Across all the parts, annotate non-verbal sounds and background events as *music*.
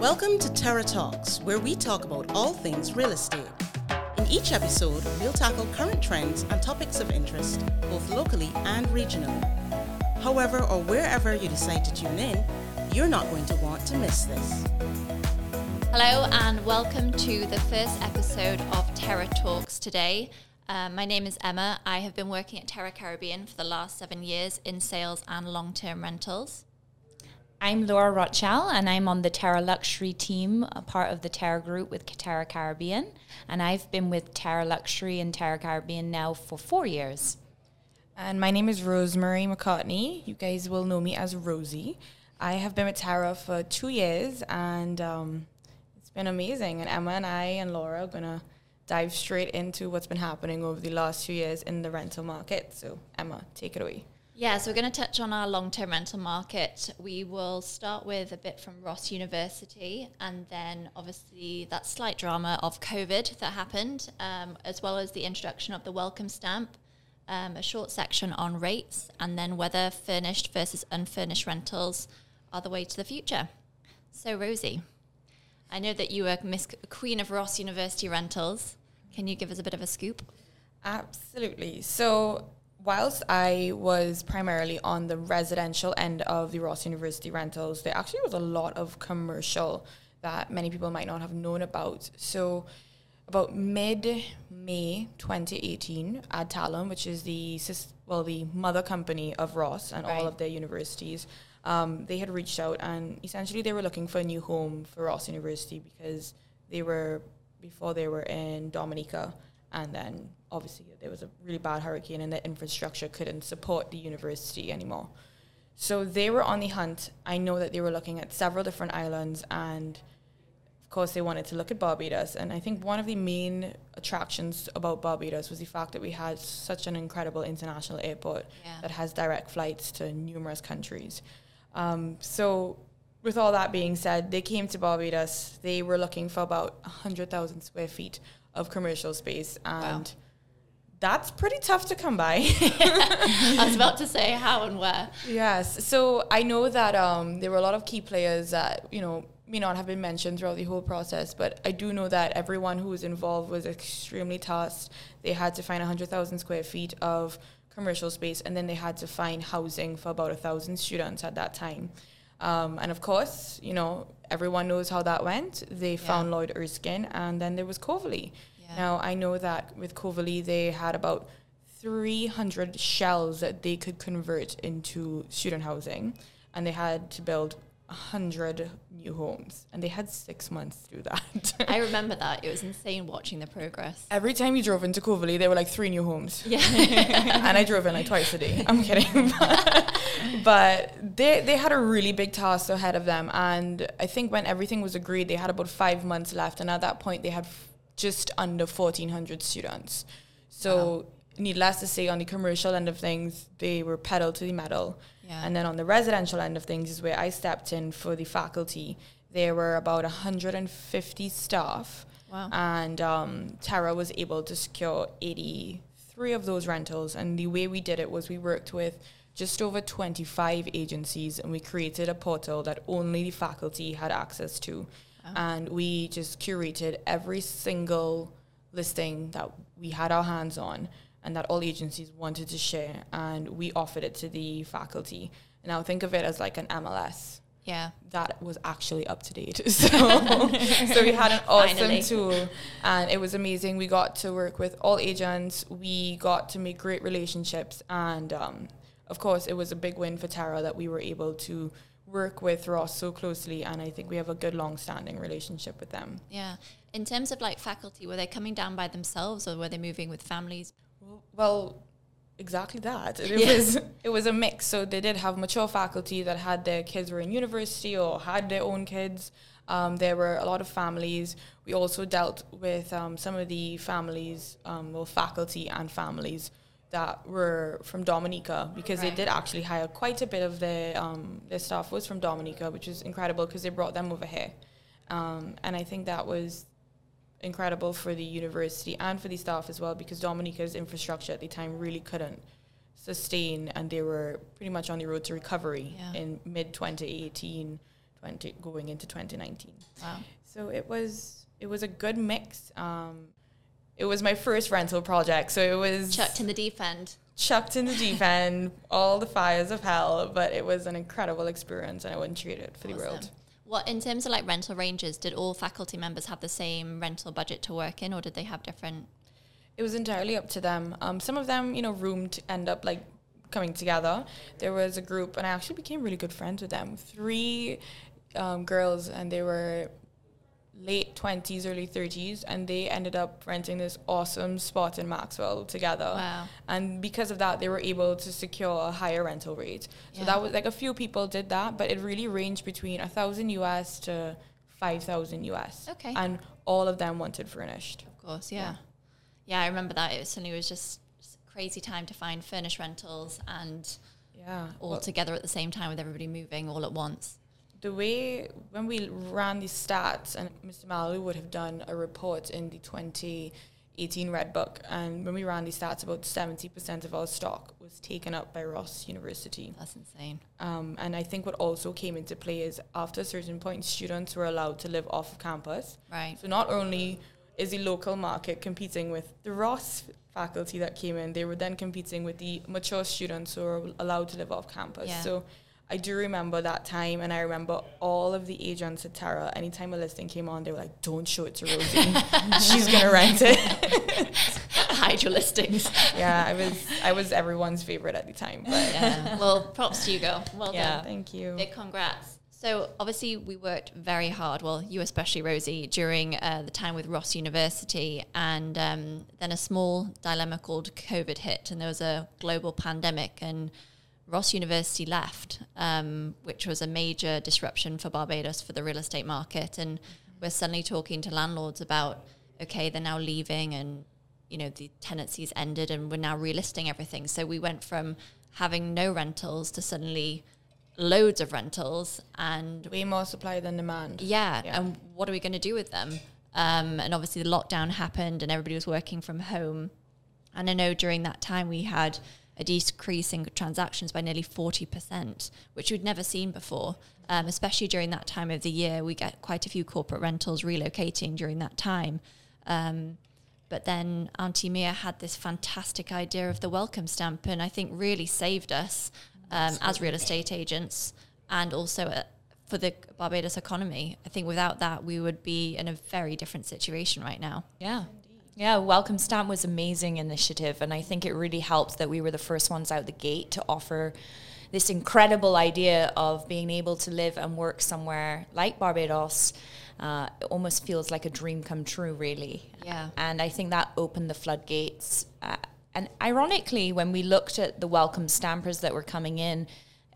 Welcome to Terra Talks, where we talk about all things real estate. In each episode, we'll tackle current trends and topics of interest, both locally and regionally. However, or wherever you decide to tune in, you're not going to want to miss this. Hello, and welcome to the first episode of Terra Talks today. Uh, my name is Emma. I have been working at Terra Caribbean for the last seven years in sales and long term rentals. I'm Laura Rothschild, and I'm on the Terra Luxury team, a part of the Terra Group with Terra Caribbean. And I've been with Terra Luxury and Terra Caribbean now for four years. And my name is Rosemary McCartney. You guys will know me as Rosie. I have been with Terra for two years, and um, it's been amazing. And Emma and I and Laura are going to dive straight into what's been happening over the last few years in the rental market. So, Emma, take it away. Yeah, so we're going to touch on our long term rental market. We will start with a bit from Ross University and then obviously that slight drama of COVID that happened, um, as well as the introduction of the welcome stamp, um, a short section on rates, and then whether furnished versus unfurnished rentals are the way to the future. So, Rosie, I know that you are Miss Queen of Ross University Rentals. Can you give us a bit of a scoop? Absolutely. So, whilst I was primarily on the residential end of the Ross University rentals, there actually was a lot of commercial that many people might not have known about. So, about mid May 2018, Ad Adtalem, which is the well the mother company of Ross and right. all of their universities, um, they had reached out and essentially they were looking for a new home for Ross University because they were before they were in Dominica and then obviously there was a really bad hurricane and the infrastructure couldn't support the university anymore. So they were on the hunt. I know that they were looking at several different islands and of course they wanted to look at Barbados and I think one of the main attractions about Barbados was the fact that we had such an incredible international airport yeah. that has direct flights to numerous countries. Um, so with all that being said, they came to Barbados. They were looking for about 100,000 square feet of commercial space and wow. that's pretty tough to come by. *laughs* I was about to say how and where. Yes. So I know that um, there were a lot of key players that, you know, may not have been mentioned throughout the whole process, but I do know that everyone who was involved was extremely tasked. They had to find 100,000 square feet of commercial space, and then they had to find housing for about a thousand students at that time. Um, and of course, you know, everyone knows how that went. They yeah. found Lloyd Erskine, and then there was Coverley. Yeah. Now, I know that with Coverley, they had about 300 shells that they could convert into student housing, and they had to build 100 new homes and they had six months to do that. I *laughs* remember that. It was insane watching the progress. Every time you drove into Coverley, there were like three new homes. Yeah. *laughs* and I drove in like twice a day. *laughs* I'm kidding. but, but they, they had a really big task ahead of them. And I think when everything was agreed, they had about five months left. And at that point, they had f- just under 1,400 students. So, wow. needless to say, on the commercial end of things, they were pedal to the metal yeah. And then on the residential end of things is where I stepped in for the faculty. There were about 150 staff. Wow. And um, Terra was able to secure 83 of those rentals. And the way we did it was we worked with just over 25 agencies and we created a portal that only the faculty had access to. Oh. And we just curated every single listing that we had our hands on and that all agencies wanted to share and we offered it to the faculty. Now think of it as like an mls yeah. that was actually up to date. *laughs* *laughs* So, so we had an awesome Finally. tool and it was amazing. We got to work with all agents. We got to make great relationships and um, of course it was a big win for Terra that we were able to work with Ross so closely and I think we have a good long standing relationship with them. Yeah. In terms of like faculty, were they coming down by themselves or were they moving with families? Well, exactly that. *laughs* It yeah. was it was a mix. So they did have mature faculty that had their kids were in university or had their own kids. Um, there were a lot of families. We also dealt with um, some of the families, um, well, faculty and families that were from Dominica because right. they did actually hire quite a bit of their um, their staff was from Dominica, which is incredible because they brought them over here. Um, and I think that was incredible for the university and for the staff as well because Dominica's infrastructure at the time really couldn't sustain and they were pretty much on the road to recovery yeah. in mid 2018 20 going into 2019. Wow. So it was it was a good mix. Um, it was my first rental project, so it was Chucked in the deep end. chucked in the deep end, all the fires of hell. But it was an incredible experience, and I wouldn't trade it for the world. What in terms of like rental ranges, did all faculty members have the same rental budget to work in, or did they have different? It was entirely up to them. Um, some of them, you know, roomed end up like coming together. There was a group, and I actually became really good friends with them. Three um, girls, and they were late 20s, early 30s, and they ended up renting this awesome spot in Maxwell together. Wow. And because of that, they were able to secure a higher rental rate. So Yeah. that was like a few people did that, but it really ranged between a thousand US to 5,000 US. Okay. And all of them wanted furnished. Of course, yeah. Yeah, I remember that. It was suddenly was just just crazy time to find furnished rentals and Yeah. all Well, together at the same time with everybody moving all at once. The way when we ran these stats, and Mr. Mallory would have done a report in the 2018 Red Book, and when we ran these stats, about 70% of our stock was taken up by Ross University. That's insane. Um, and I think what also came into play is after a certain point, students were allowed to live off of campus. Right. So not only is the local market competing with the Ross faculty that came in, they were then competing with the mature students who are allowed to live off campus. Yeah. So I do remember that time, and I remember all of the agents at Terra. Anytime a listing came on, they were like, "Don't show it to Rosie; *laughs* she's gonna rent it." *laughs* Hide your listings. yeah, I was I was everyone's favorite at the time. But yeah. Well, props to you, girl. Well Yeah. done. thank you. Big congrats. So obviously we worked very hard. Well, you especially, Rosie, during uh, the time with Ross University, and um, then a small dilemma called COVID hit, and there was a global pandemic, and Ross University left, um, which was a major disruption for Barbados for the real estate market, and we're suddenly talking to landlords about okay, they're now leaving, and you know the tenancies ended, and we're now relisting everything. So we went from having no rentals to suddenly loads of rentals and we more supply than demand. yeah, Yeah. and what are we going to do with them um, and obviously the lockdown happened and everybody was working from home and i know during that time we had a decrease in transactions by nearly 40% which we'd never seen before um, especially during that time of the year we get quite a few corporate rentals relocating during that time um, but then Auntie Mia had this fantastic idea of the welcome stamp, and I think really saved us um, as real estate agents and also uh, for the Barbados economy. I think without that, we would be in a very different situation right now. Yeah. Yeah, Welcome Stamp was amazing initiative and I think it really helped that we were the first ones out the gate to offer this incredible idea of being able to live and work somewhere like Barbados. Uh, it almost feels like a dream come true, really. Yeah. And I think that opened the floodgates. Uh, and ironically, when we looked at the welcome stampers that were coming in,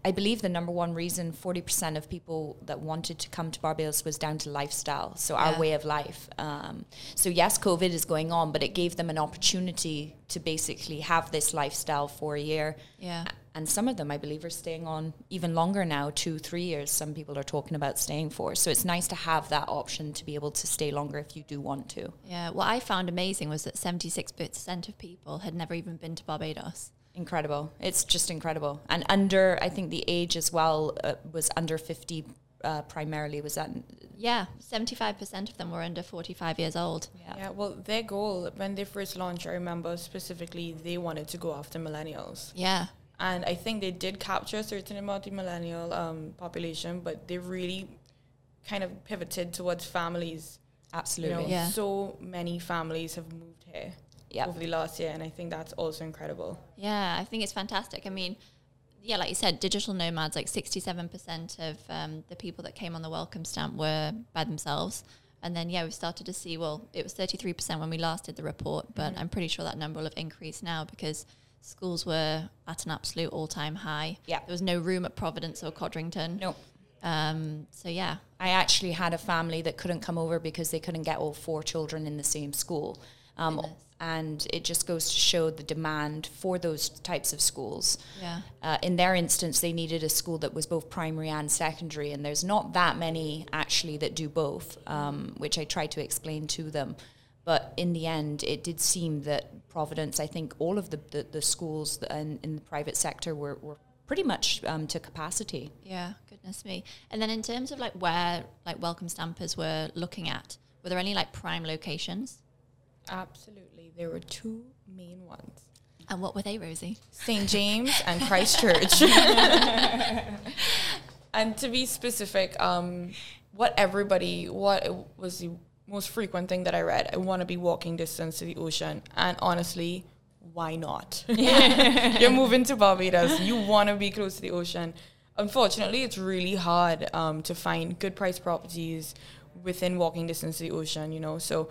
I believe the number one reason 40% of people that wanted to come to Barbados was down to lifestyle, so our way of life. Um, so, yes, COVID is going on, but it gave them an opportunity to basically have this lifestyle for a year. Yeah. And some of them, I believe, are staying on even longer now, two, three years. Some people are talking about staying for. So, it's nice to have that option to be able to stay longer if you do want to. Yeah. What I found amazing was that 76% of people had never even been to Barbados. Incredible. It's just incredible. And under, I think the age as well uh, was under 50 uh, primarily. Was that? Yeah. 75% of them were under 45 years old. Yeah, well, their goal when they first launched, I remember specifically, they wanted to go after millennials. Yeah. And I think they did capture a certain amount of millennial um, population, but they really kind of pivoted towards families. You Absolutely. know, Yeah. so many families have moved here Yeah. over the last year, and I think that's also incredible. Yeah, I think it's fantastic. I mean, yeah, like you said, digital nomads, like 67% of um, the people that came on the welcome stamp were by themselves. And then, yeah, we started to see, well, it was 33% when we last did the report, but I'm pretty sure that number will have increased now because schools were at an absolute all time high. Yeah. There was no room at Providence or Codrington. No. Um, so, yeah. I actually had a family that couldn't come over because they couldn't get all four children in the same school. Um. And it just goes to show the demand for those types of schools. Yeah. Uh, in their instance, they needed a school that was both primary and secondary, and there's not that many actually that do both, um, which I tried to explain to them. But in the end, it did seem that Providence, I think all of the, the, the schools in, in the private sector were, were pretty much um, to capacity. Yeah, goodness me. And then in terms of like where like welcome stampers were looking at, were there any like prime locations? Absolutely. There were two main ones. And what were they, Rosie? St. James and *laughs* Christ Church. *laughs* and to be specific, um, what everybody, what was the most frequent thing that I read? I want to be walking distance to the ocean. And honestly, why not? *laughs* You're moving to Barbados. You want to be close to the ocean. Unfortunately, it's really hard um, to find good price properties within walking distance to the ocean, you know. So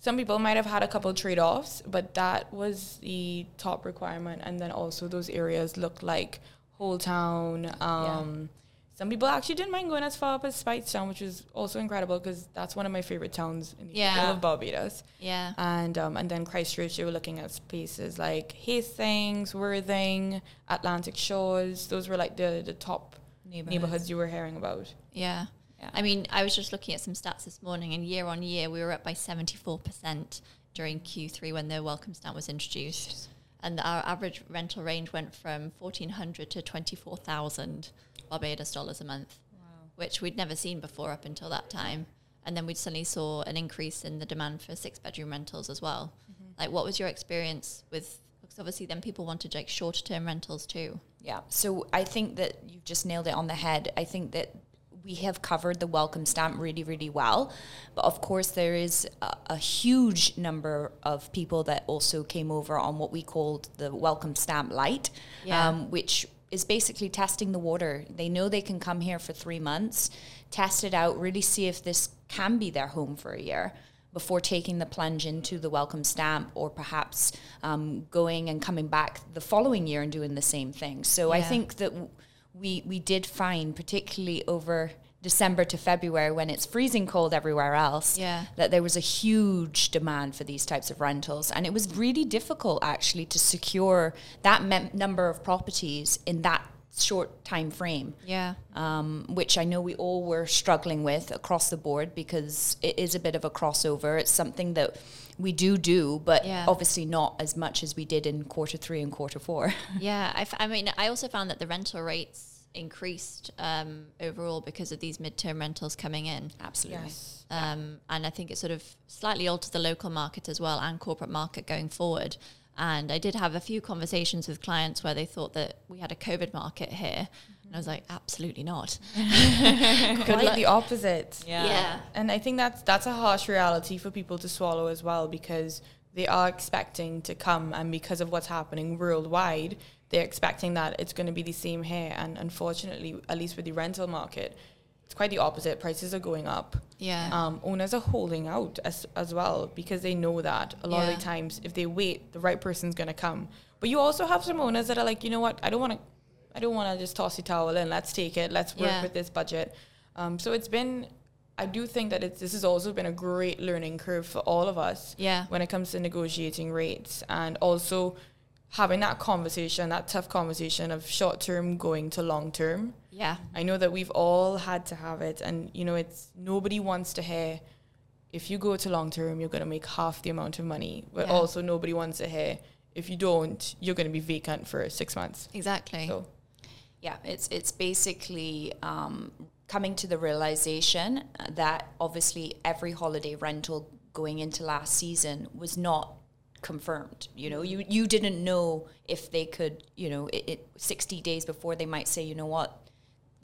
some people might have had a couple trade offs, but that was the top requirement. And then also those areas looked like Holetown, um, some people actually didn't mind going as far up as Speightstown, which was also incredible because that's one of my favorite towns in the Yeah. whole of Barbados. Yeah. And um, and then Christ Church, you were looking at places like Hastings, Worthing, Atlantic Shores. Those were like the, the top Neighborhoods. neighborhoods you were hearing about. Yeah. Yeah. I mean, I was just looking at some stats this morning, and year on year, we were up by 74% during Q3 when the welcome stamp was introduced. And our average rental range went from 1400 to 24,000 Barbados dollars a month, which we'd never seen before up until that time. And then we suddenly saw an increase in the demand for six bedroom rentals as well. Mm-hmm. Like, what was your experience with? Because obviously, then people wanted like shorter term rentals too. Yeah. So I think that you've just nailed it on the head. I think that we have covered the welcome stamp really, really well. But of course, there is a, a huge number of people that also came over on what we called the welcome stamp light, Yeah. um, which is basically testing the water. They know they can come here for three months, test it out, really see if this can be their home for a year before taking the plunge into the welcome stamp or perhaps um, going and coming back the following year and doing the same thing. So I think that w- we we did find, particularly over December to February when it's freezing cold everywhere else, Yeah. that there was a huge demand for these types of rentals, and it was really difficult actually to secure that mem- number of properties in that short time frame Yeah. um, which I know we all were struggling with across the board because it is a bit of a crossover. It's something that we do do, but Yeah. obviously not as much as we did in quarter three and quarter four. *laughs* Yeah, I, f- I mean, I also found that the rental rates increased um, overall because of these midterm rentals coming in. Absolutely. Yes. Um, and I think it sort of slightly altered the local market as well and corporate market going forward. And I did have a few conversations with clients where they thought that we had a COVID market here. And I was like, absolutely not. *laughs* Quite the opposite. Yeah. And I think that's that's a harsh reality for people to swallow as well because they are expecting to come and because of what's happening worldwide, they're expecting that it's going to be the same here and unfortunately, at least with the rental market, it's quite the opposite. Prices are going up. Yeah. Um, owners are holding out as as well because they know that a lot Yeah. of the times if they wait, the right person's going to come. But you also have some owners that are like, you know what, I don't want to I don't want to just toss the towel in. Let's take it. Let's work Yeah. with this budget. Um, so it's been, I do think that it's, this has also been a great learning curve for all of us Yeah. when it comes to negotiating rates and also having that conversation, that tough conversation of short term going to long term. Yeah. I know that we've all had to have it, and you know, it's nobody wants to hear if you go to long term, you're going to make half the amount of money, but Yeah. also nobody wants to hear if you don't, you're going to be vacant for six months. Exactly. So Yeah, it's it's basically um, coming to the realization that obviously every holiday rental going into last season was not confirmed. You know, you you didn't know if they could. You know, it, it sixty days before they might say, you know what,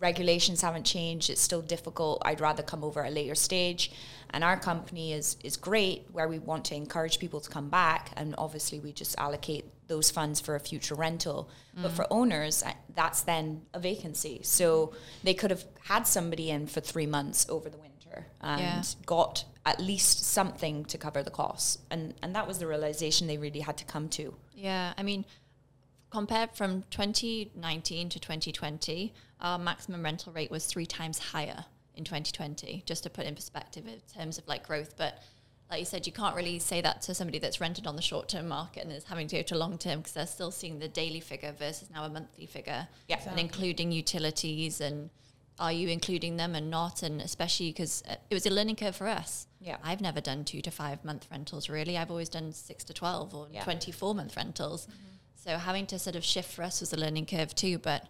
regulations haven't changed. It's still difficult. I'd rather come over at a later stage. And our company is is great where we want to encourage people to come back, and obviously we just allocate those funds for a future rental. But for owners, uh, that's then a vacancy. So they could have had somebody in for three months over the winter and Yeah. got at least something to cover the costs. And and that was the realization they really had to come to. Yeah, I mean, compared from 2019 to 2020, our maximum rental rate was three times higher in 2020, just to put in perspective in terms of like growth. But like you said, you can't really say that to somebody that's rented on the short term market and is having to go to long term because they're still seeing the daily figure versus now a monthly figure. Yeah. And including utilities and are you including them and not? And especially because uh, it was a learning curve for us. Yeah. I've never done two to five month rentals really. I've always done six to 12 or Yeah. 24 month rentals. Mm-hmm. So having to sort of shift for us was a learning curve too. But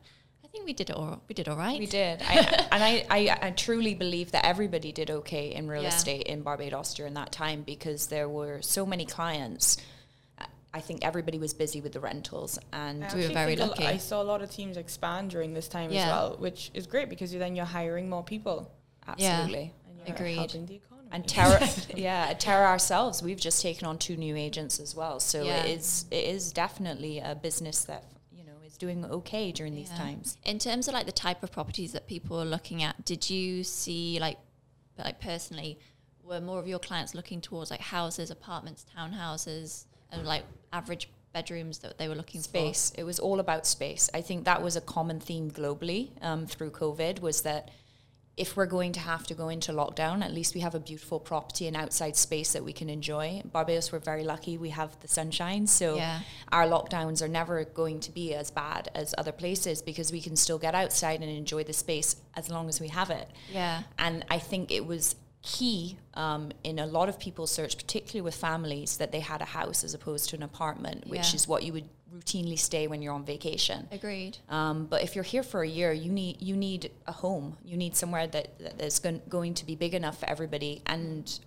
I think we did it all. We did all right. We did, I, *laughs* and I, I, I truly believe that everybody did okay in real Yeah. estate in Barbados during that time because there were so many clients. I think everybody was busy with the rentals, and I We were very think a lo- lucky. I saw a lot of teams expand during this time Yeah. as well, which is great because you, then you're hiring more people absolutely. and you're Agreed. helping the economy. And Terra, *laughs* yeah, Terra ourselves, we've just taken on two new agents as well. So Yeah. it is it is definitely a business that you know is doing okay during these times. In terms of like the type of properties that people are looking at, did you see like, like personally, were more of your clients looking towards like houses, apartments, townhouses, and like average bedrooms that they were looking for space. It was all about space. I think that was a common theme globally um, through COVID was that if we're going to have to go into lockdown, at least we have a beautiful property and outside space that we can enjoy. Barbados, we're very lucky. We have the sunshine. So Yeah. our lockdowns are never going to be as bad as other places because we can still get outside and enjoy the space as long as we have it. Yeah. And I think it was key um, in a lot of people's search, particularly with families, that they had a house as opposed to an apartment, which Yeah. is what you would routinely stay when you're on vacation. Agreed. Um, but if you're here for a year, you need you need a home. You need somewhere that, that is going, going to be big enough for everybody, and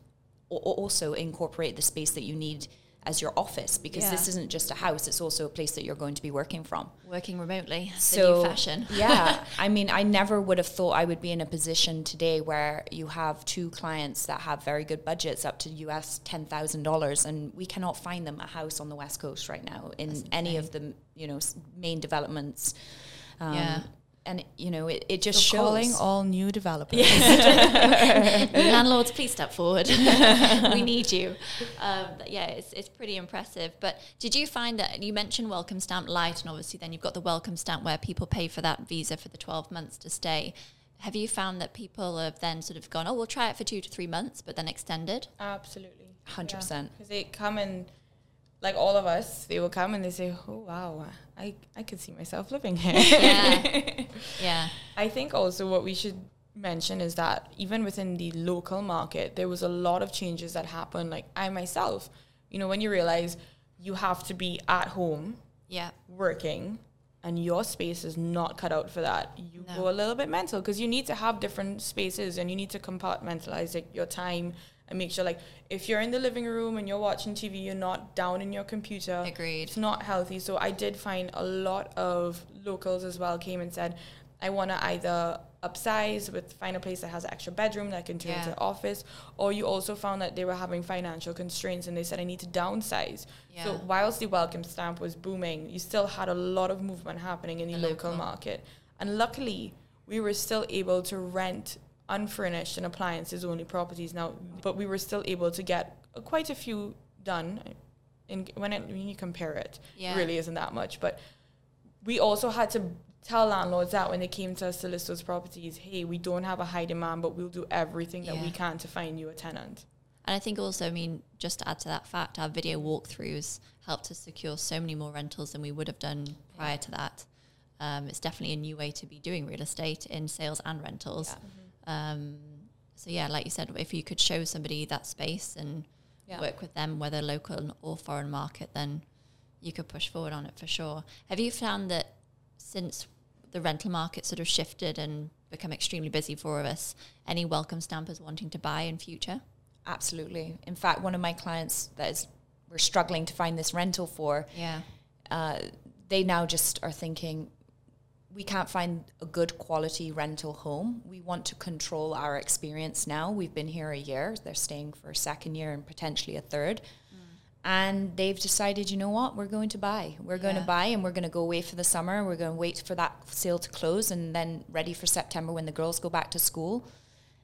also incorporate the space that you need as your office because Yeah. this isn't just a house; it's also a place that you're going to be working from. Working remotely, So new fashion. yeah, I *laughs* mean, I never would have thought I would be in a position today where you have two clients that have very good budgets up to US ten thousand dollars, and we cannot find them a house on the west coast right now in any of the you know main developments. Um, Yeah. And you know it, it just So shows. calling all new developers. yeah. *laughs* *laughs* Landlords, please step forward. *laughs* we need you. Um, yeah, it's, it's pretty impressive. But did you find that you mentioned welcome stamp light, and obviously then you've got the welcome stamp where people pay for that visa for the 12 months to stay. Have you found that people have then sort of gone, oh, we'll try it for two to three months, but then extended? Absolutely. 100%. Because they come and, like all of us, they will come and they say, oh, wow, I, I could see myself living here. Yeah. *laughs* yeah. I think also what we should mention is that even within the local market, there was a lot of changes that happened. Like I myself, you know, when you realize you have to be at home Yeah. working and your space is not cut out for that, you No. go a little bit mental because you need to have different spaces and you need to compartmentalize like, your time and make sure like if you're in the living room and you're watching TV, you're not down in your computer. Agreed. It's not healthy. So I did find a lot of locals as well came and said, I want to either upsize with find a place that has an extra bedroom that I can turn Yeah. into office, or you also found that they were having financial constraints and they said I need to downsize. Yeah. So whilst the welcome stamp was booming, you still had a lot of movement happening in the, The local local. market, and luckily we were still able to rent unfurnished and appliances only properties now, but we were still able to get quite a few done. In when, it, when you compare it, Yeah. it really isn't that much. But we also had to tell landlords that when they came to us to list those properties, hey, we don't have a high demand, but we'll do everything that we can to find you a tenant. And I think also, I mean, just to add to that fact, our video walkthroughs helped us secure so many more rentals than we would have done prior to that. Um, it's definitely a new way to be doing real estate in sales and rentals. Um, so yeah, like you said, if you could show somebody that space and Yeah. work with them, whether local or foreign market, then you could push forward on it for sure. Have you found that since the rental market sort of shifted and become extremely busy for us, any welcome stampers wanting to buy in future? Absolutely. In fact, one of my clients that is we're struggling to find this rental for, Yeah. uh, they now just are thinking we can't find a good quality rental home. We want to control our experience now. We've been here a year. They're staying for a second year and potentially a third. And they've decided, you know what, we're going to buy. We're going to buy and we're going to go away for the summer. We're going to wait for that sale to close and then ready for September when the girls go back to school.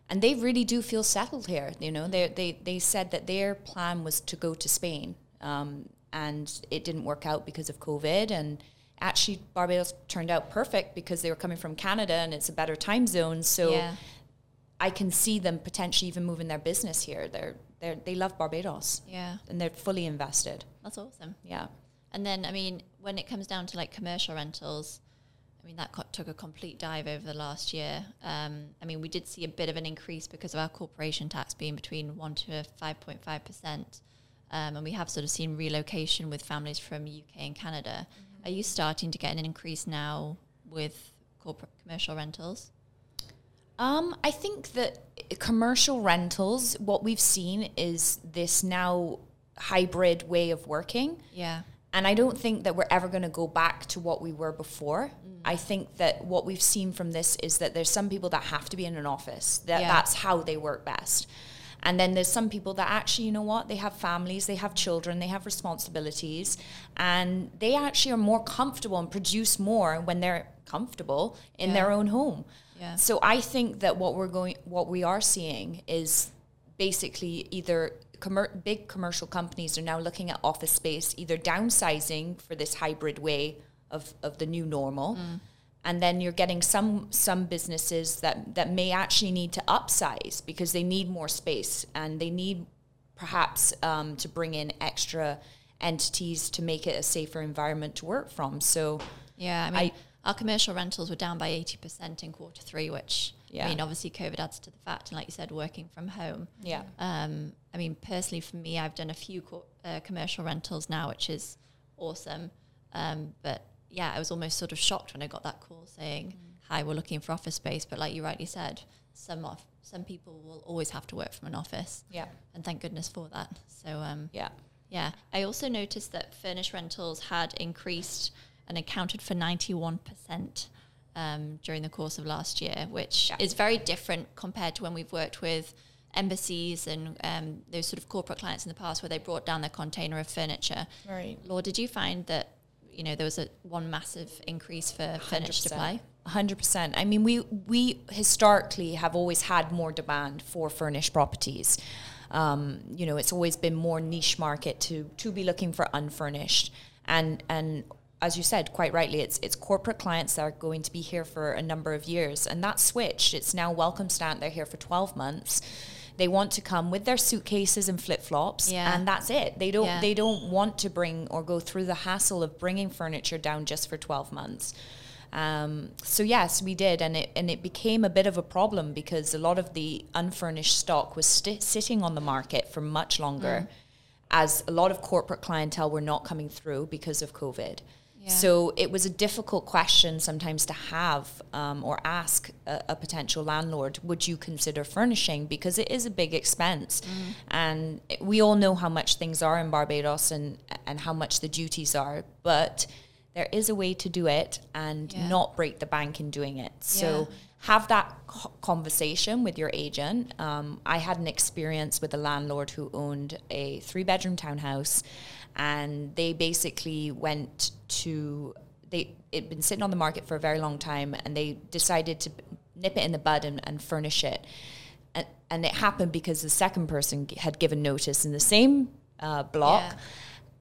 And they really do feel settled here. You know, they they they said that their plan was to go to Spain, um, and it didn't work out because of COVID. And actually, Barbados turned out perfect because they were coming from Canada, and it's a better time zone. So yeah. I can see them potentially even moving their business here. They're they they love Barbados, Yeah. and they're fully invested. That's awesome. Yeah. And then, I mean, when it comes down to like commercial rentals, I mean, that co- took a complete dive over the last year. Um, I mean, we did see a bit of an increase because of our corporation tax being between 1 to 5.5%. Um, and we have sort of seen relocation with families from UK and Canada. Are you starting to get an increase now with corporate commercial rentals? Um, I think that commercial rentals, what we've seen is this now hybrid way of working. Yeah. And I don't think that we're ever going to go back to what we were before. Mm. I think that what we've seen from this is that there's some people that have to be in an office. That yeah. that's how they work best. And then there's some people that actually, you know what, they have families, they have children, they have responsibilities, and they actually are more comfortable and produce more when they're comfortable in yeah. their own home. Yeah. So I think that what we're going, what we are seeing is basically either commer- big commercial companies are now looking at office space, either downsizing for this hybrid way of, of the new normal. Mm. And then you're getting some some businesses that, that may actually need to upsize because they need more space and they need perhaps um, to bring in extra entities to make it a safer environment to work from. So yeah, I mean, I, our commercial rentals were down by 80% in quarter three, which, yeah. I mean, obviously COVID adds to the fact. And like you said, working from home. Yeah. Um, I mean, personally, for me, I've done a few co- uh, commercial rentals now, which is awesome. Um, but yeah, I was almost sort of shocked when I got that call saying, mm. "Hi, we're looking for office space." But like you rightly said, some of some people will always have to work from an office. Yeah, and thank goodness for that. So um, yeah, yeah. I also noticed that furnished rentals had increased and accounted for 91% um, during the course of last year, which yeah. is very different compared to when we've worked with embassies and um, those sort of corporate clients in the past where they brought down their container of furniture. Right. Laura, did you find that you know there was a one massive increase for furniture supply? Hundred percent. I mean, we we historically have always had more demand for furnished properties. Um, you know, it's always been more niche market to to be looking for unfurnished, and and as you said quite rightly, it's it's corporate clients that are going to be here for a number of years, and that switched. It's now welcome stamp. They're here for twelve months. They want to come with their suitcases and flip flops, yeah. and that's it. They don't yeah. they don't want to bring or go through the hassle of bringing furniture down just for twelve months. Um, so yes, we did, and it and it became a bit of a problem because a lot of the unfurnished stock was st- sitting on the market for much longer, mm. as a lot of corporate clientele were not coming through because of COVID. So it was a difficult question sometimes to have um, or ask a, a, potential landlord, would you consider furnishing? Because it is a big expense. Mm. And we all know how much things are in Barbados and, and how much the duties are. But there is a way to do it and yeah. not break the bank in doing it. So yeah. have that conversation with your agent. Um, I had an experience with a landlord who owned a three bedroom townhouse and they basically went to they it'd been sitting on the market for a very long time and they decided to nip it in the bud and, and furnish it and, and, it happened because the second person had given notice in the same uh, block yeah.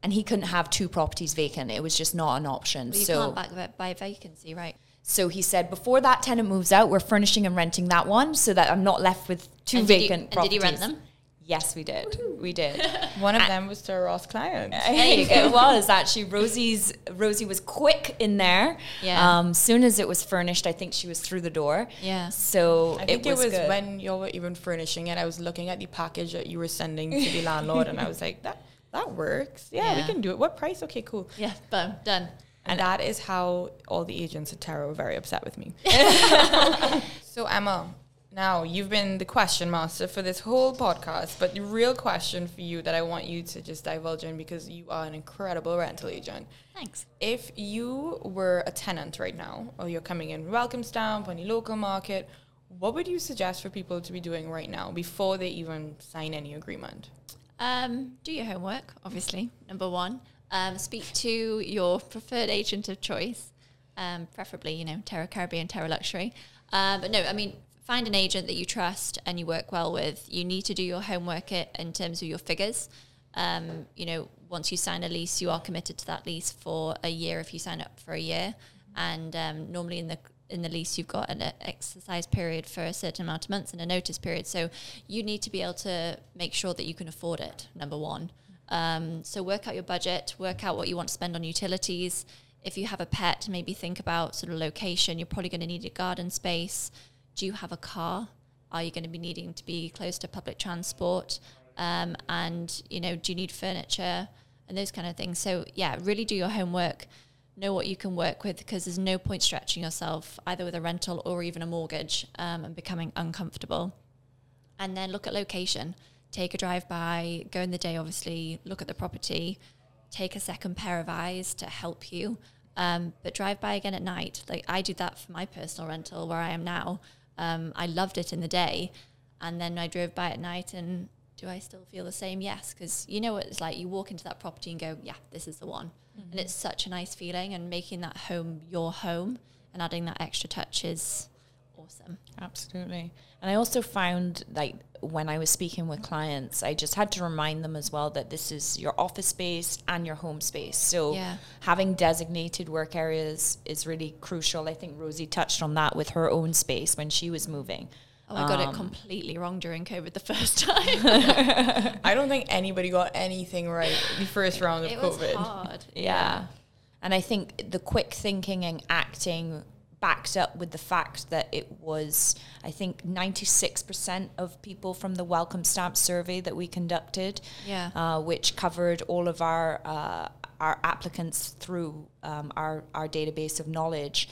and he couldn't have two properties vacant it was just not an option well, you so can't back by vacancy right so he said, before that tenant moves out, we're furnishing and renting that one so that I'm not left with two and vacant you, properties. did he rent them? Yes, we did. We did. *laughs* One of and them was the Ross client. There. It was actually Rosie's. Rosie was quick in there. Yeah. Um, soon as it was furnished, I think she was through the door. Yeah. So I think it was, it was when you were even furnishing it. I was looking at the package that you were sending to the landlord, and I was like, that that works. Yeah, yeah, we can do it. What price? Okay, cool. Yeah, boom, done. And that is how all the agents at Terra were very upset with me. *laughs* *laughs* so Emma, now, you've been the question master for this whole podcast, but the real question for you that I want you to just divulge in because you are an incredible rental agent. Thanks. If you were a tenant right now, or you're coming in welcome stamp on the local market, what would you suggest for people to be doing right now before they even sign any agreement? Um, do your homework, obviously, number one. Um, speak to your preferred agent of choice, um, preferably, you know, Terra Caribbean, Terra Luxury. Uh, but no, I mean, find an agent that you trust and you work well with. You need to do your homework in terms of your figures. Um, you know, once you sign a lease, you are committed to that lease for a year if you sign up for a year. And um, normally in the in the lease, you've got an exercise period for a certain amount of months and a notice period. So you need to be able to make sure that you can afford it. Number one. Um, so work out your budget, work out what you want to spend on utilities. If you have a pet, maybe think about sort of location. You're probably going to need a garden space do you have a car? Are you going to be needing to be close to public transport? Um, and you know, do you need furniture and those kind of things? So yeah, really do your homework. know what you can work with because there's no point stretching yourself either with a rental or even a mortgage um, and becoming uncomfortable. And then look at location. Take a drive by, go in the day, obviously, look at the property, take a second pair of eyes to help you. Um, but drive by again at night. Like I do that for my personal rental where I am now. Um, I loved it in the day. And then I drove by at night and do I still feel the same? Yes. Because you know what it's like. You walk into that property and go, yeah, this is the one. Mm-hmm. And it's such a nice feeling. And making that home your home and adding that extra touch is awesome. Absolutely. And I also found like when I was speaking with clients, I just had to remind them as well that this is your office space and your home space. So yeah. having designated work areas is really crucial. I think Rosie touched on that with her own space when she was moving. Oh, I got um, it completely wrong during COVID the first time. *laughs* *laughs* I don't think anybody got anything right the first round of it COVID. Was hard. Yeah. yeah. And I think the quick thinking and acting backed up with the fact that it was, I think, 96% of people from the Welcome Stamp survey that we conducted, yeah. uh, which covered all of our uh, our applicants through um, our, our database of knowledge.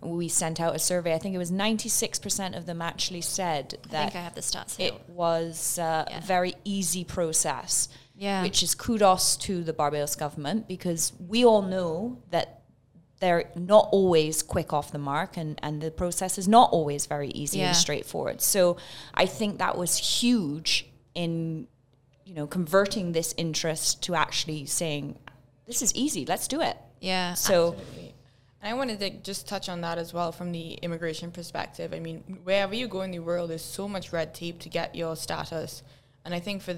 We sent out a survey. I think it was 96% of them actually said that I think I have the stats it was a yeah. very easy process. Yeah. Which is kudos to the Barbados government because we all know that they're not always quick off the mark and, and the process is not always very easy yeah. and straightforward. So I think that was huge in, you know, converting this interest to actually saying, this is easy, let's do it. Yeah. So absolutely. And I wanted to just touch on that as well from the immigration perspective. I mean, wherever you go in the world, there's so much red tape to get your status. And I think for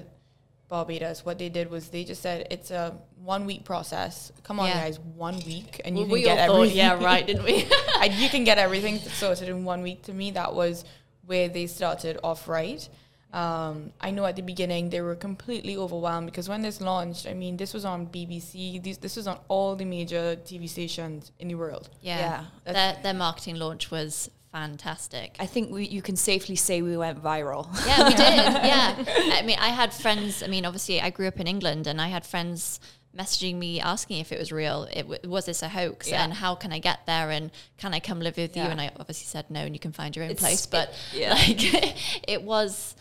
Barbados, what they did was they just said it's a one week process. Come on, yeah. guys, one week, and well, you can get everything. yeah, right, didn't we? *laughs* you can get *laughs* everything sorted in one week. To me, that was where they started off right. Um, I know at the beginning they were completely overwhelmed because when this launched, I mean, this was on BBC. This this was on all the major TV stations in the world. Yeah, yeah. Their, their marketing launch was fantastic. I think we, you can safely say we went viral. Yeah, we did. *laughs* Yeah. I mean, I had friends, I mean, obviously I grew up in England and I had friends messaging me asking if it was real. It w- was this a hoax yeah. and how can I get there and can I come live with yeah. you? And I obviously said no and you can find your own it's, place. But it, *laughs* yeah. like *laughs* it was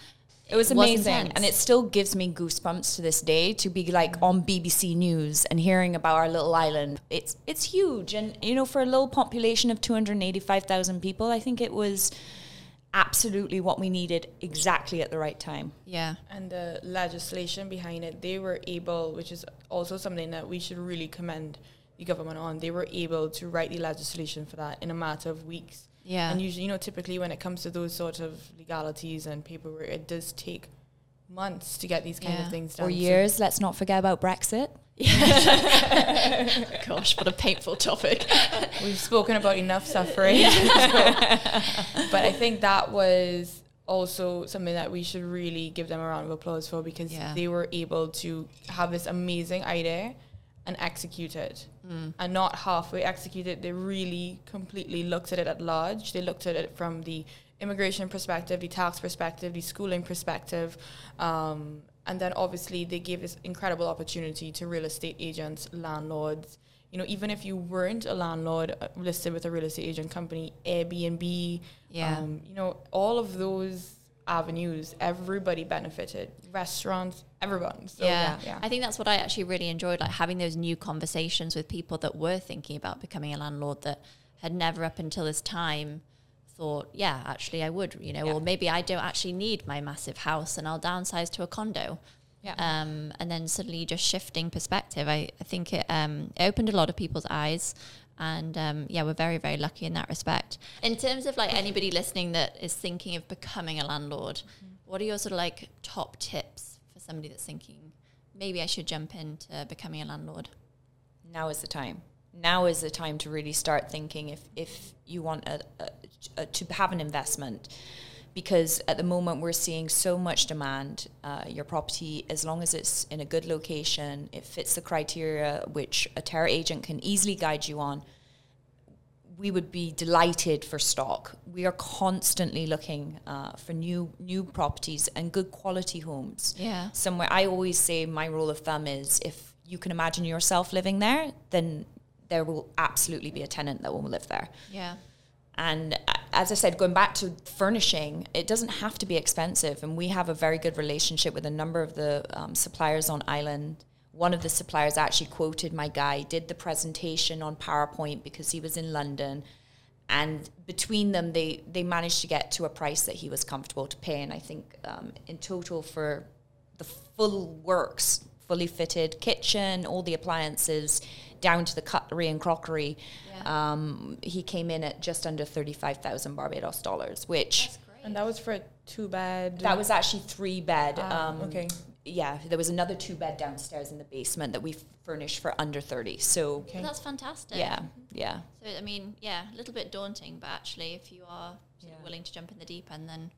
it was amazing. and it still gives me goosebumps to this day to be like on BBC News and hearing about our little island. It's it's huge. And you know, for a little population of 285,000 people, I think it was absolutely what we needed exactly at the right time. Yeah. And the legislation behind it, they were able, which is also something that we should really commend the government on, they were able to write the legislation for that in a matter of weeks yeah. And usually, you know, typically when it comes to those sort of legalities and paperwork, it does take months to get these kind yeah. of things done. Or years. So Let's not forget about Brexit. *laughs* Gosh, what a painful topic. *laughs* We've spoken about enough suffering. *laughs* but I think that was also something that we should really give them a round of applause for because yeah. they were able to have this amazing idea and execute it mm. and not halfway execute it. They really completely looked at it at large. They looked at it from the immigration perspective, the tax perspective, the schooling perspective. Um, and then obviously they gave this incredible opportunity to real estate agents, landlords. You know, even if you weren't a landlord uh, listed with a real estate agent company, Airbnb, yeah. Um, you know, all of those avenues, everybody benefited. Restaurants, everyone. So, yeah. yeah. I think that's what I actually really enjoyed, like having those new conversations with people that were thinking about becoming a landlord that had never up until this time thought, yeah, actually I would, you know, yeah. or maybe I don't actually need my massive house and I'll downsize to a condo. Yeah. Um, and then suddenly just shifting perspective. I, I think it, um, it opened a lot of people's eyes and um, yeah, we're very, very lucky in that respect. In terms of like anybody listening that is thinking of becoming a landlord, mm-hmm. what are your sort of like top tips for somebody that's thinking maybe I should jump into becoming a landlord? Now is the time. Now is the time to really start thinking if if you want a, a, a to have an investment because at the moment we're seeing so much demand. Uh, your property, as long as it's in a good location, it fits the criteria which a Terra agent can easily guide you on. We would be delighted for stock. We are constantly looking uh, for new new properties and good quality homes. Yeah. Somewhere I always say my rule of thumb is if you can imagine yourself living there, then there will absolutely be a tenant that will live there. Yeah. And uh, as I said, going back to furnishing, it doesn't have to be expensive. And we have a very good relationship with a number of the um, suppliers on island. One of the suppliers actually quoted my guy, did the presentation on PowerPoint because he was in London. And between them, they, they managed to get to a price that he was comfortable to pay. And I think um, in total for the full works, fully fitted kitchen, all the appliances, down to the cutlery and crockery, Yeah. um, he came in at just under 35,000 Barbados dollars, which That's great. And that was for a two bed. that was actually three bed. Ah, um, okay. Yeah, there was another two bed downstairs in the basement that we furnished for under 30. So, Okay. That's fantastic. yeah, yeah. So I mean, yeah, a little bit daunting, but actually, if you are sort of Yeah. willing to jump in the deep end, then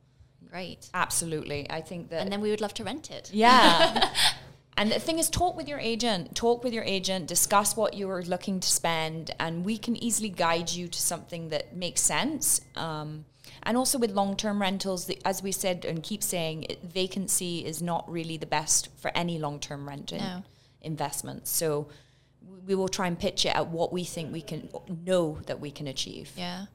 great. Absolutely. I think that. And then we would love to rent it. Yeah. *laughs* and the thing is, talk with your agent. Talk with your agent. Discuss what you are looking to spend, and we can easily guide you to something that makes sense. Um, and also with long-term rentals, the, as we said and keep saying, it, vacancy is not really the best for any long-term renting No. investment. So we- we will try and pitch it at what we think we can know that we can achieve. Yeah.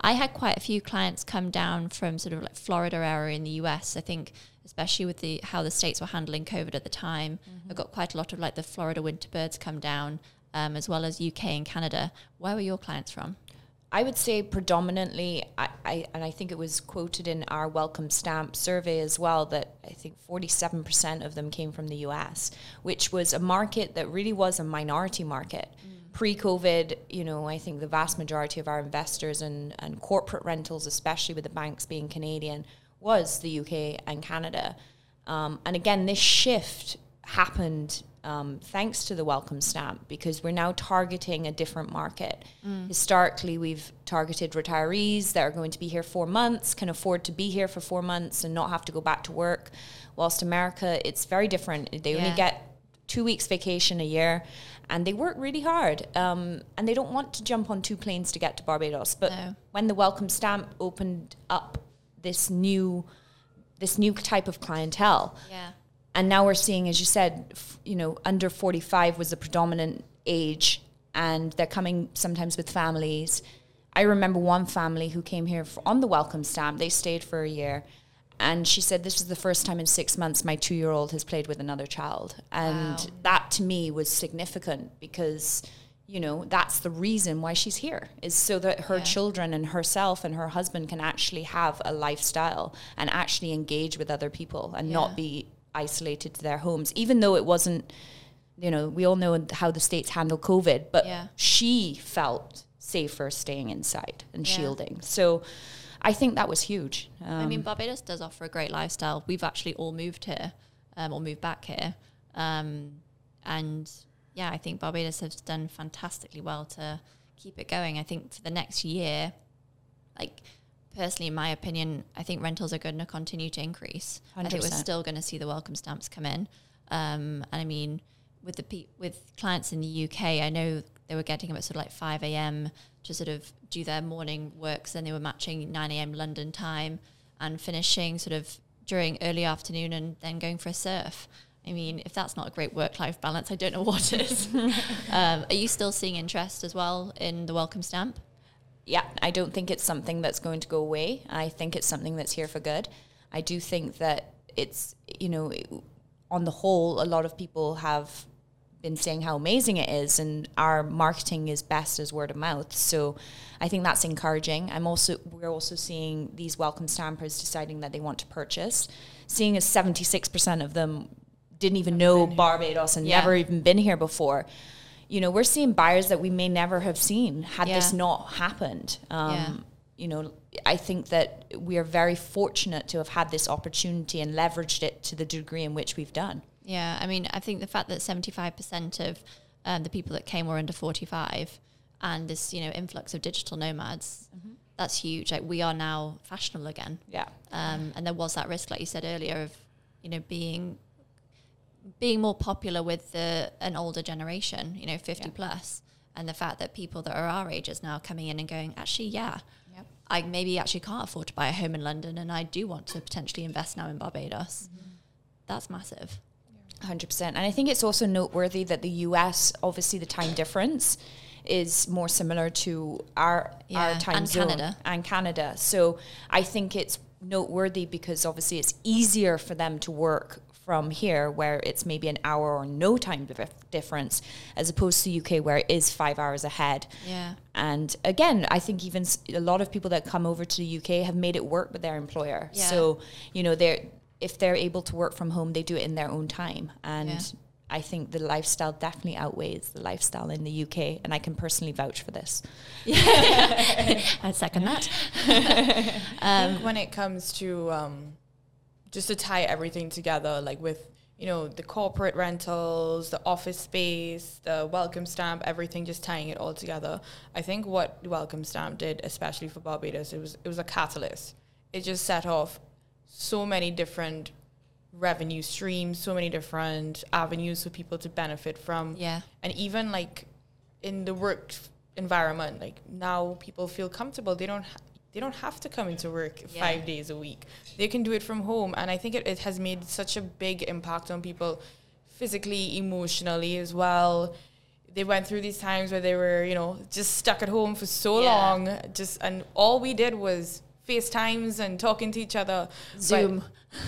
I had quite a few clients come down from sort of like Florida area in the US. I think especially with the how the states were handling COVID at the time. I got quite a lot of like the Florida winter birds come down, um, as well as UK and Canada. Where were your clients from? I would say predominantly, I, I and I think it was quoted in our welcome stamp survey as well that I think 47% of them came from the US, which was a market that really was a minority market. Pre COVID, you know, I think the vast majority of our investors and, and corporate rentals, especially with the banks being Canadian, was the UK and Canada. Um, and again, this shift happened um, thanks to the welcome stamp because we're now targeting a different market. Historically, we've targeted retirees that are going to be here four months, can afford to be here for four months and not have to go back to work. Whilst America, it's very different. They only get two weeks vacation a year and they work really hard um, and they don't want to jump on two planes to get to barbados but No. when the welcome stamp opened up this new this new type of clientele Yeah. and now we're seeing as you said f- you know under 45 was the predominant age and they're coming sometimes with families i remember one family who came here for, on the welcome stamp they stayed for a year and she said this is the first time in six months my two-year-old has played with another child and Wow. that to me was significant because you know that's the reason why she's here is so that her Yeah. children and herself and her husband can actually have a lifestyle and actually engage with other people and Yeah. not be isolated to their homes even though it wasn't you know we all know how the states handle covid but Yeah. she felt safer staying inside and shielding so i think that was huge um, I mean, Barbados does offer a great lifestyle. We've actually all moved here, um, or moved back here, um, and yeah, I think Barbados has done fantastically well to keep it going. I think for the next year, like personally, in my opinion, I think rentals are going to continue to increase. I think we're still going to see the welcome stamps come in, um, and I mean, with the pe- with clients in the UK, I know they were getting them at sort of like five a.m. to sort of do their morning works. Then they were matching nine a.m. London time and finishing sort of during early afternoon and then going for a surf. I mean, if that's not a great work-life balance, I don't know what *laughs* is. *laughs* um, are you still seeing interest as well in the welcome stamp? yeah, I don't think it's something that's going to go away. I think it's something that's here for good. I do think that it's, you know, on the whole, a lot of people have been saying how amazing it is, and our marketing is best as word of mouth. So I think that's encouraging. I'm also, we're also seeing these welcome stampers deciding that they want to purchase, seeing as 76% of them didn't even know Barbados and Yeah. never even been here before you know, we're seeing buyers that we may never have seen had this not happened. Um, Yeah. You know, I think that we are very fortunate to have had this opportunity and leveraged it to the degree in which we've done. Yeah, I mean, I think the fact that 75% of um, the people that came were under 45 and this, you know, influx of digital nomads, that's huge. Like we are now fashionable again. Yeah. Um, and there was that risk, like you said earlier, of, you know, being being more popular with the an older generation, you know, 50 Yeah. plus, and the fact that people that are our ages now coming in and going, actually, yeah, Yep. I maybe actually can't afford to buy a home in London and I do want to potentially invest now in Barbados. That's massive. 100%. And I think it's also noteworthy that the US, obviously, the time difference is more similar to our Yeah, our time and zone Canada. and Canada. So I think it's noteworthy because obviously it's easier for them to work from here where it's maybe an hour or no time difference as opposed to UK where it is 5 hours ahead. Yeah. And again, I think even a lot of people that come over to the UK have made it work with their employer. Yeah. So, you know, they're if they're able to work from home, they do it in their own time. And Yeah. I think the lifestyle definitely outweighs the lifestyle in the UK, and I can personally vouch for this. *laughs* I second that. *laughs* I think when it comes to um, just to tie everything together, like with you know the corporate rentals, the office space, the welcome stamp, everything, just tying it all together. I think what the welcome stamp did, especially for Barbados, it was it was a catalyst. It just set off so many different revenue streams, so many different avenues for people to benefit from Yeah. and even like in the work environment like now people feel comfortable they don't ha- they don't have to come into work Yeah. five days a week they can do it from home and i think it, it has made such a big impact on people physically emotionally as well they went through these times where they were you know just stuck at home for so Yeah. long just and all we did was facetimes and talking to each other Zoom.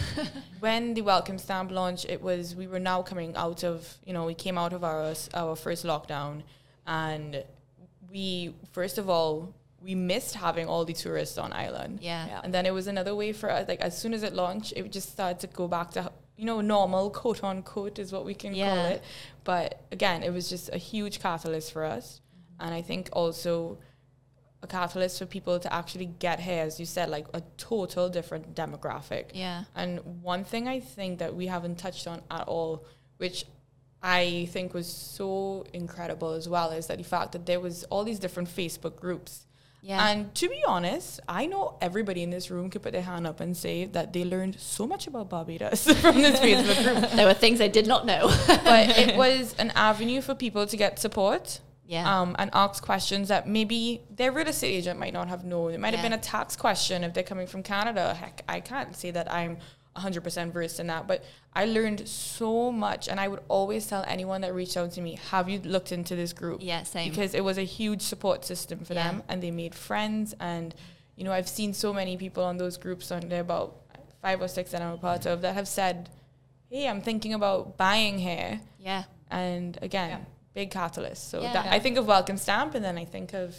*laughs* when the welcome stamp launched, it was we were now coming out of you know we came out of our our first lockdown, and we first of all we missed having all the tourists on island. Yeah. Yeah. And then it was another way for us. Like as soon as it launched, it just started to go back to you know normal, *laughs* quote unquote, is what we can call Yeah. it. But again, it was just a huge catalyst for us, and I think also a catalyst for people to actually get here, as you said, like a total different demographic. Yeah. And one thing I think that we haven't touched on at all, which I think was so incredible as well, is that the fact that there was all these different Facebook groups. Yeah. And to be honest, I know everybody in this room could put their hand up and say that they learned so much about Barbados *laughs* from this Facebook group. *laughs* there were things I did not know. But it *laughs* was an avenue for people to get support. Yeah. Um, and ask questions that maybe their real estate agent might not have known. It might have been a tax question if they're coming from Canada. Heck, I can't say that I'm 100% versed in that, but I learned so much. And I would always tell anyone that reached out to me, have you looked into this group? Yeah, same. Because it was a huge support system for Yeah. them and they made friends. And, you know, I've seen so many people on those groups on there, about five or six that I'm a part of, that have said, hey, I'm thinking about buying here yeah. and again big catalyst so Yeah. that, i think of welcome stamp and then i think of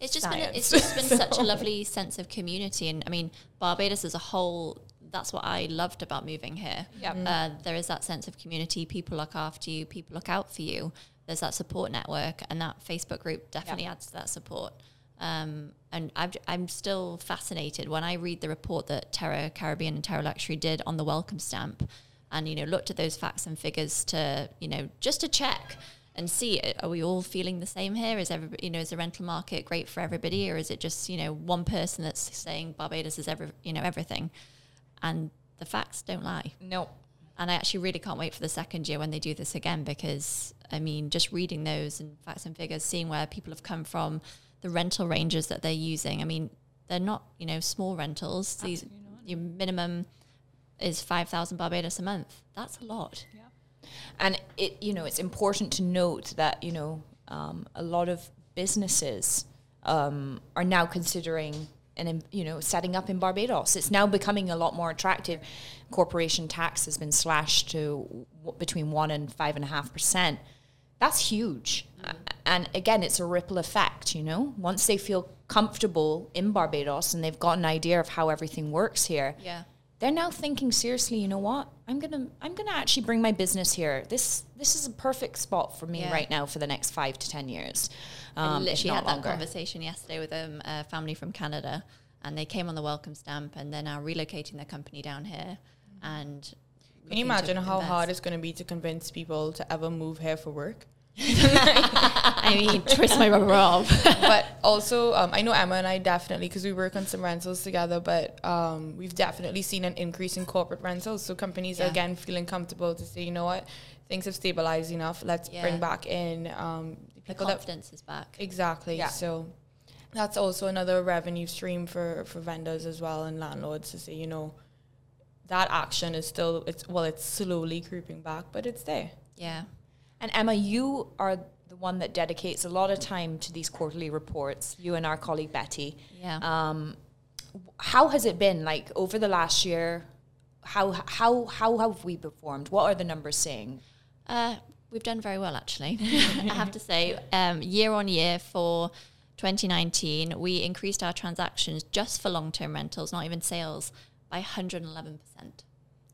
It's just been Science. it's just been *laughs* such a lovely sense of community, and I mean Barbados as a whole. That's what I loved about moving here. Yep. Uh, there is that sense of community. People look after you. People look out for you. There's that support network, and that Facebook group definitely adds to that support. Um, and I'm, I'm still fascinated when I read the report that Terra Caribbean and Terra Luxury did on the welcome stamp, and you know looked at those facts and figures to you know just to check and see uh, are we all feeling the same here is everybody you know is the rental market great for everybody or is it just you know one person that's saying Barbados is every you know everything and the facts don't lie No. and I actually really can't wait for the second year when they do this again because I mean, just reading those and facts and figures, seeing where people have come from, the rental ranges that they're using. I mean, they're not you know small rentals. These your minimum is five thousand Barbados a month. That's a lot. And it, you know, it's important to note that you know um, a lot of businesses um, are now considering and you know setting up in Barbados. It's now becoming a lot more attractive. Corporation tax has been slashed to w- between one and five and a half percent. That's huge. And again, it's a ripple effect. You know, once they feel comfortable in Barbados and they've got an idea of how everything works here, Yeah. They're now thinking seriously you know what i'm gonna i'm gonna actually bring my business here this this is a perfect spot for me Yeah. right now for the next five to ten years I um, if literally not had that conversation yesterday with um, a family from Canada, and they came on the welcome stamp, and they're now relocating their company down here. And can you imagine how invest. hard it's going to be to convince people to ever move here for work *laughs* I mean, twist my rubber arm. *laughs* but also um, i know emma and i definitely because we work on some rentals together but um, we've definitely seen an increase in corporate rentals so companies are again feeling comfortable to say you know what things have stabilized enough let's Yeah. bring back in um, the people that confidence is back. Exactly. Yeah. So that's also another revenue stream for, for vendors as well and landlords to say, you know, that action is still it's well, it's slowly creeping back, but it's there. Yeah. And emma you are the one that dedicates a lot of time to these quarterly reports. You and our colleague Betty. Yeah. Um, how has it been like over the last year? How how how have we performed? What are the numbers saying? Uh, we've done very well, actually. *laughs* I have to say, um, year on year for 2019, we increased our transactions just for long term rentals, not even sales, by 111%.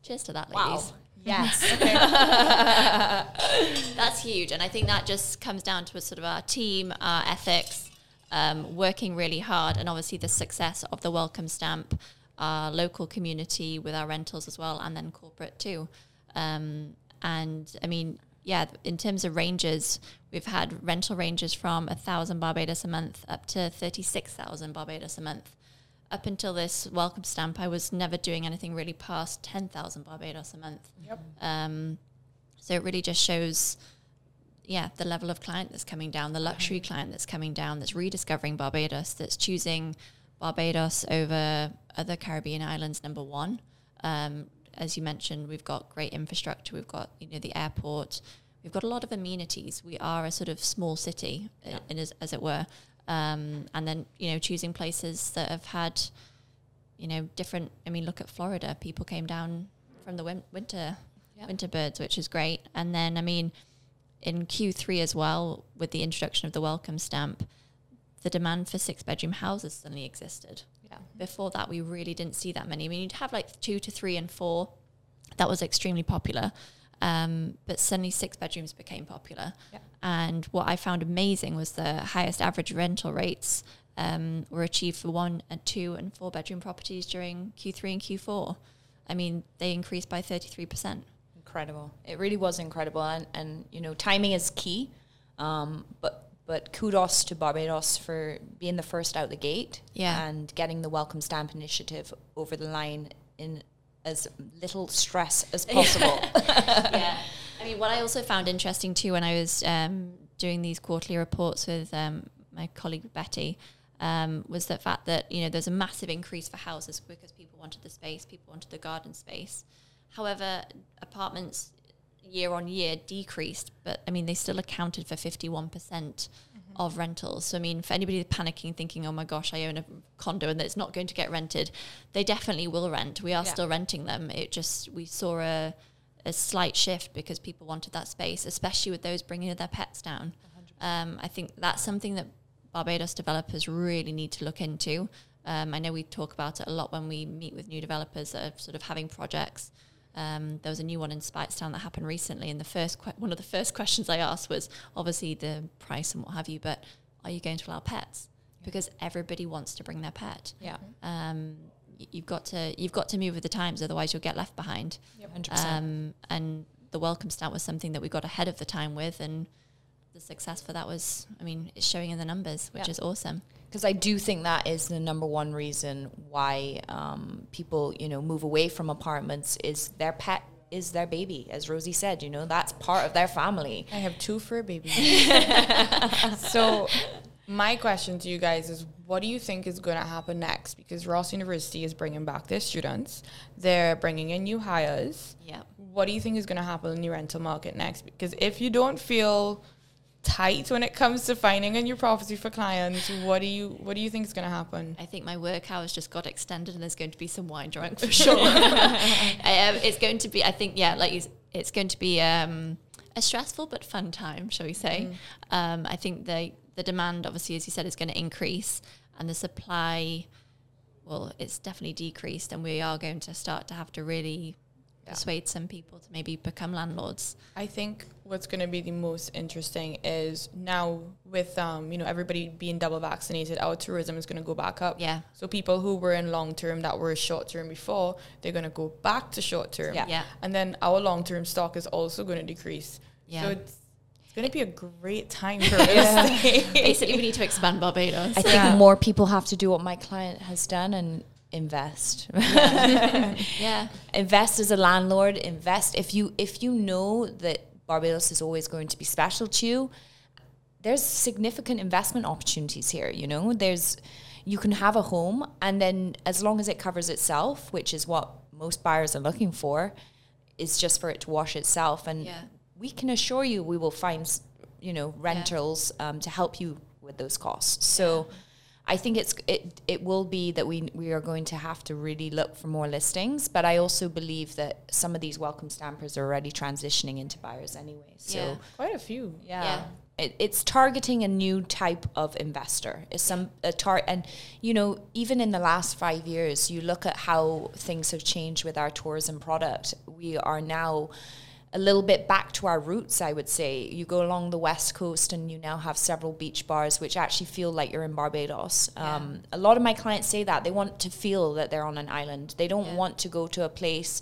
Cheers to that, ladies. Yes. *laughs* *laughs* That's huge. And I think that just comes down to a sort of our team, our ethics, um, working really hard, and obviously the success of the welcome stamp, our local community with our rentals as well, and then corporate too. Um, and I mean, yeah, in terms of ranges, we've had rental ranges from a thousand Barbados a month up to thirty six thousand Barbados a month. Up until this welcome stamp, I was never doing anything really past ten thousand Barbados a month. Yep. Um, so it really just shows, yeah, the level of client that's coming down, the luxury client that's coming down, that's rediscovering Barbados, that's choosing Barbados over other Caribbean islands. Number one, um, as you mentioned, we've got great infrastructure. We've got you know the airport. We've got a lot of amenities. We are a sort of small city, uh, in as, as it were. Um, and then you know choosing places that have had, you know, different. I mean, look at Florida. People came down from the win- winter Yeah. winter birds, which is great. And then I mean, in Q3 as well, with the introduction of the welcome stamp, the demand for six bedroom houses suddenly existed. Yeah. Before that, we really didn't see that many. I mean, you'd have like two to three and four. That was extremely popular. Um, but suddenly six bedrooms became popular. Yeah. And what I found amazing was the highest average rental rates um, were achieved for one and two and four bedroom properties during Q3 and Q4. I mean, they increased by 33%. incredible. It really was incredible, and and you know timing is key. Um, but but kudos to Barbados for being the first out the gate, Yeah. and getting the welcome stamp initiative over the line in as little stress as possible. *laughs* yeah. I mean, what I also found interesting too when I was um, doing these quarterly reports with um, my colleague Betty um, was the fact that you know there's a massive increase for houses because people wanted the space, people wanted the garden space. However, apartments year on year decreased, but I mean they still accounted for 51 percent of rentals. So I mean, for anybody panicking, thinking, "Oh my gosh, I own a condo and it's not going to get rented," they definitely will rent. We are Yeah. still renting them. It just we saw a a slight shift because people wanted that space, especially with those bringing their pets down. Um, I think that's something that Barbados developers really need to look into. Um, I know we talk about it a lot when we meet with new developers that are sort of having projects. Um, there was a new one in Speightstown that happened recently, and the first que- one of the first *laughs* questions I asked was obviously the price and what have you, but are you going to allow pets? Because everybody wants to bring their pet. yeah, Um, y- you've got to you've got to move with the times, otherwise you'll get left behind. hundred percent. Um, and the welcome stamp was something that we got ahead of the time with, and the success for that was, I mean, it's showing in the numbers, which Yeah. is awesome. Because I do think that is the number one reason why um, people, you know, move away from apartments is their pet is their baby, as Rosie said. You know, that's part of their family. I have two fur babies. *laughs* so, my question to you guys is what do you think is going to happen next? Because Ross University is bringing back their students, they're bringing in new hires. Yeah. What do you think is going to happen in the rental market next? Because if you don't feel tight when it comes to finding a new property for clients, what do you what do you think is going to happen? I think my work hours just got extended, and there's going to be some wine drunk for *laughs* sure. *laughs* um, it's going to be, I think, yeah, like you, it's going to be um, a stressful but fun time, shall we say? Um, I think the the demand, obviously, as you said, is going to increase, and the supply, well, it's definitely decreased, and we are going to start to have to really persuade some people to maybe become landlords. I think what's going to be the most interesting is now with um, you know everybody being double vaccinated, our tourism is going to go back up. Yeah. So people who were in long term that were short term before, they're going to go back to short term. Yeah. Yeah. And then our long term stock is also going to decrease. Yeah. So it's, it's going to be a great time *laughs* for real estate. Basically, we need to expand Barbados. I think more people have to do what my client has done and invest. *laughs* yeah. invest as a landlord. Invest if you if you know that Barbados is always going to be special to you. There's significant investment opportunities here. You know, there's you can have a home, and then as long as it covers itself, which is what most buyers are looking for, is just for it to wash itself. And Yeah. we can assure you, we will find you know, rentals um, to help you with those costs. So. I think it's it it will be that we we are going to have to really look for more listings, but I also believe that some of these welcome stampers are already transitioning into buyers anyway. So Yeah. Quite a few. yeah. Yeah. It, it's targeting a new type of investor. It's some a tar and you know even in the last five years, you look at how things have changed with our tourism product. We are now a little bit back to our roots, I would say. You go along the west coast and you now have several beach bars which actually feel like you're in Barbados. Um, a lot of my clients say that they want to feel that they're on an island. They don't Yeah. want to go to a place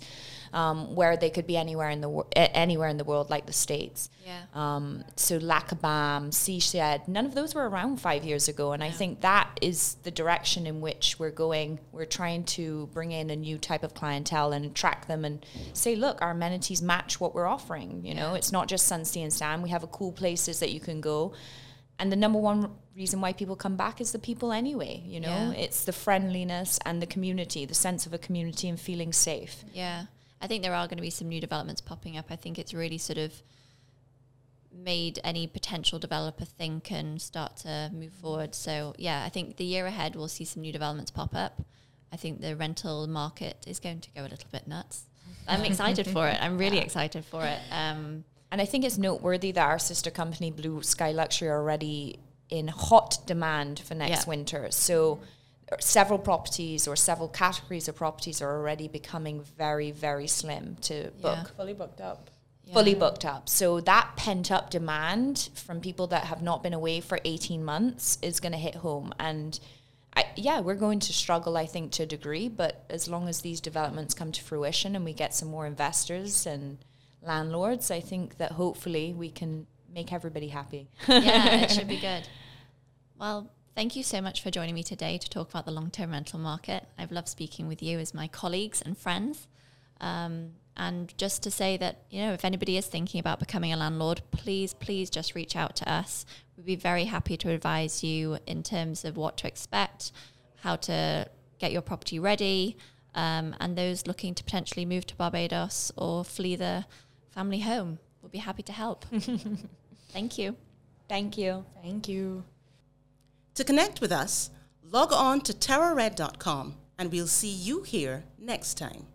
um, where they could be anywhere in the wor- anywhere in the world, like the states. Yeah. Um, so La Cabane, Seashed, none of those were around five years ago, and I think that is the direction in which we're going. We're trying to bring in a new type of clientele and attract them, and say, look, our amenities match what we're offering. You know, it's not just sun, Sunsea and Stan. We have a cool places that you can go. And the number one reason why people come back is the people anyway, you know? Yeah. It's the friendliness and the community, the sense of a community and feeling safe. Yeah. I think there are going to be some new developments popping up. I think it's really sort of made any potential developer think and start to move forward. So, yeah, I think the year ahead we'll see some new developments pop up. I think the rental market is going to go a little bit nuts. I'm *laughs* excited for it. I'm really excited for it. Um, And I think it's noteworthy that our sister company, Blue Sky Luxury, are already in hot demand for next Yeah. winter. So several properties or several categories of properties are already becoming very, very slim to book. Yeah. Fully booked up. Fully booked up. So that pent up demand from people that have not been away for 18 months is going to hit home. And I, yeah, we're going to struggle, I think, to a degree. But as long as these developments come to fruition and we get some more investors and landlords, I think that hopefully we can make everybody happy. yeah, it should be *laughs* good. Well, thank you so much for joining me today to talk about the long term rental market. I've loved speaking with you as my colleagues and friends. Um, and just to say that, you know, if anybody is thinking about becoming a landlord, please, please just reach out to us. We'd be very happy to advise you in terms of what to expect, how to get your property ready, um, and those looking to potentially move to Barbados or flee the family home. We'll be happy to help. *laughs* Thank you. Thank you. Thank you. To connect with us, log on to terrorred.com and we'll see you here next time.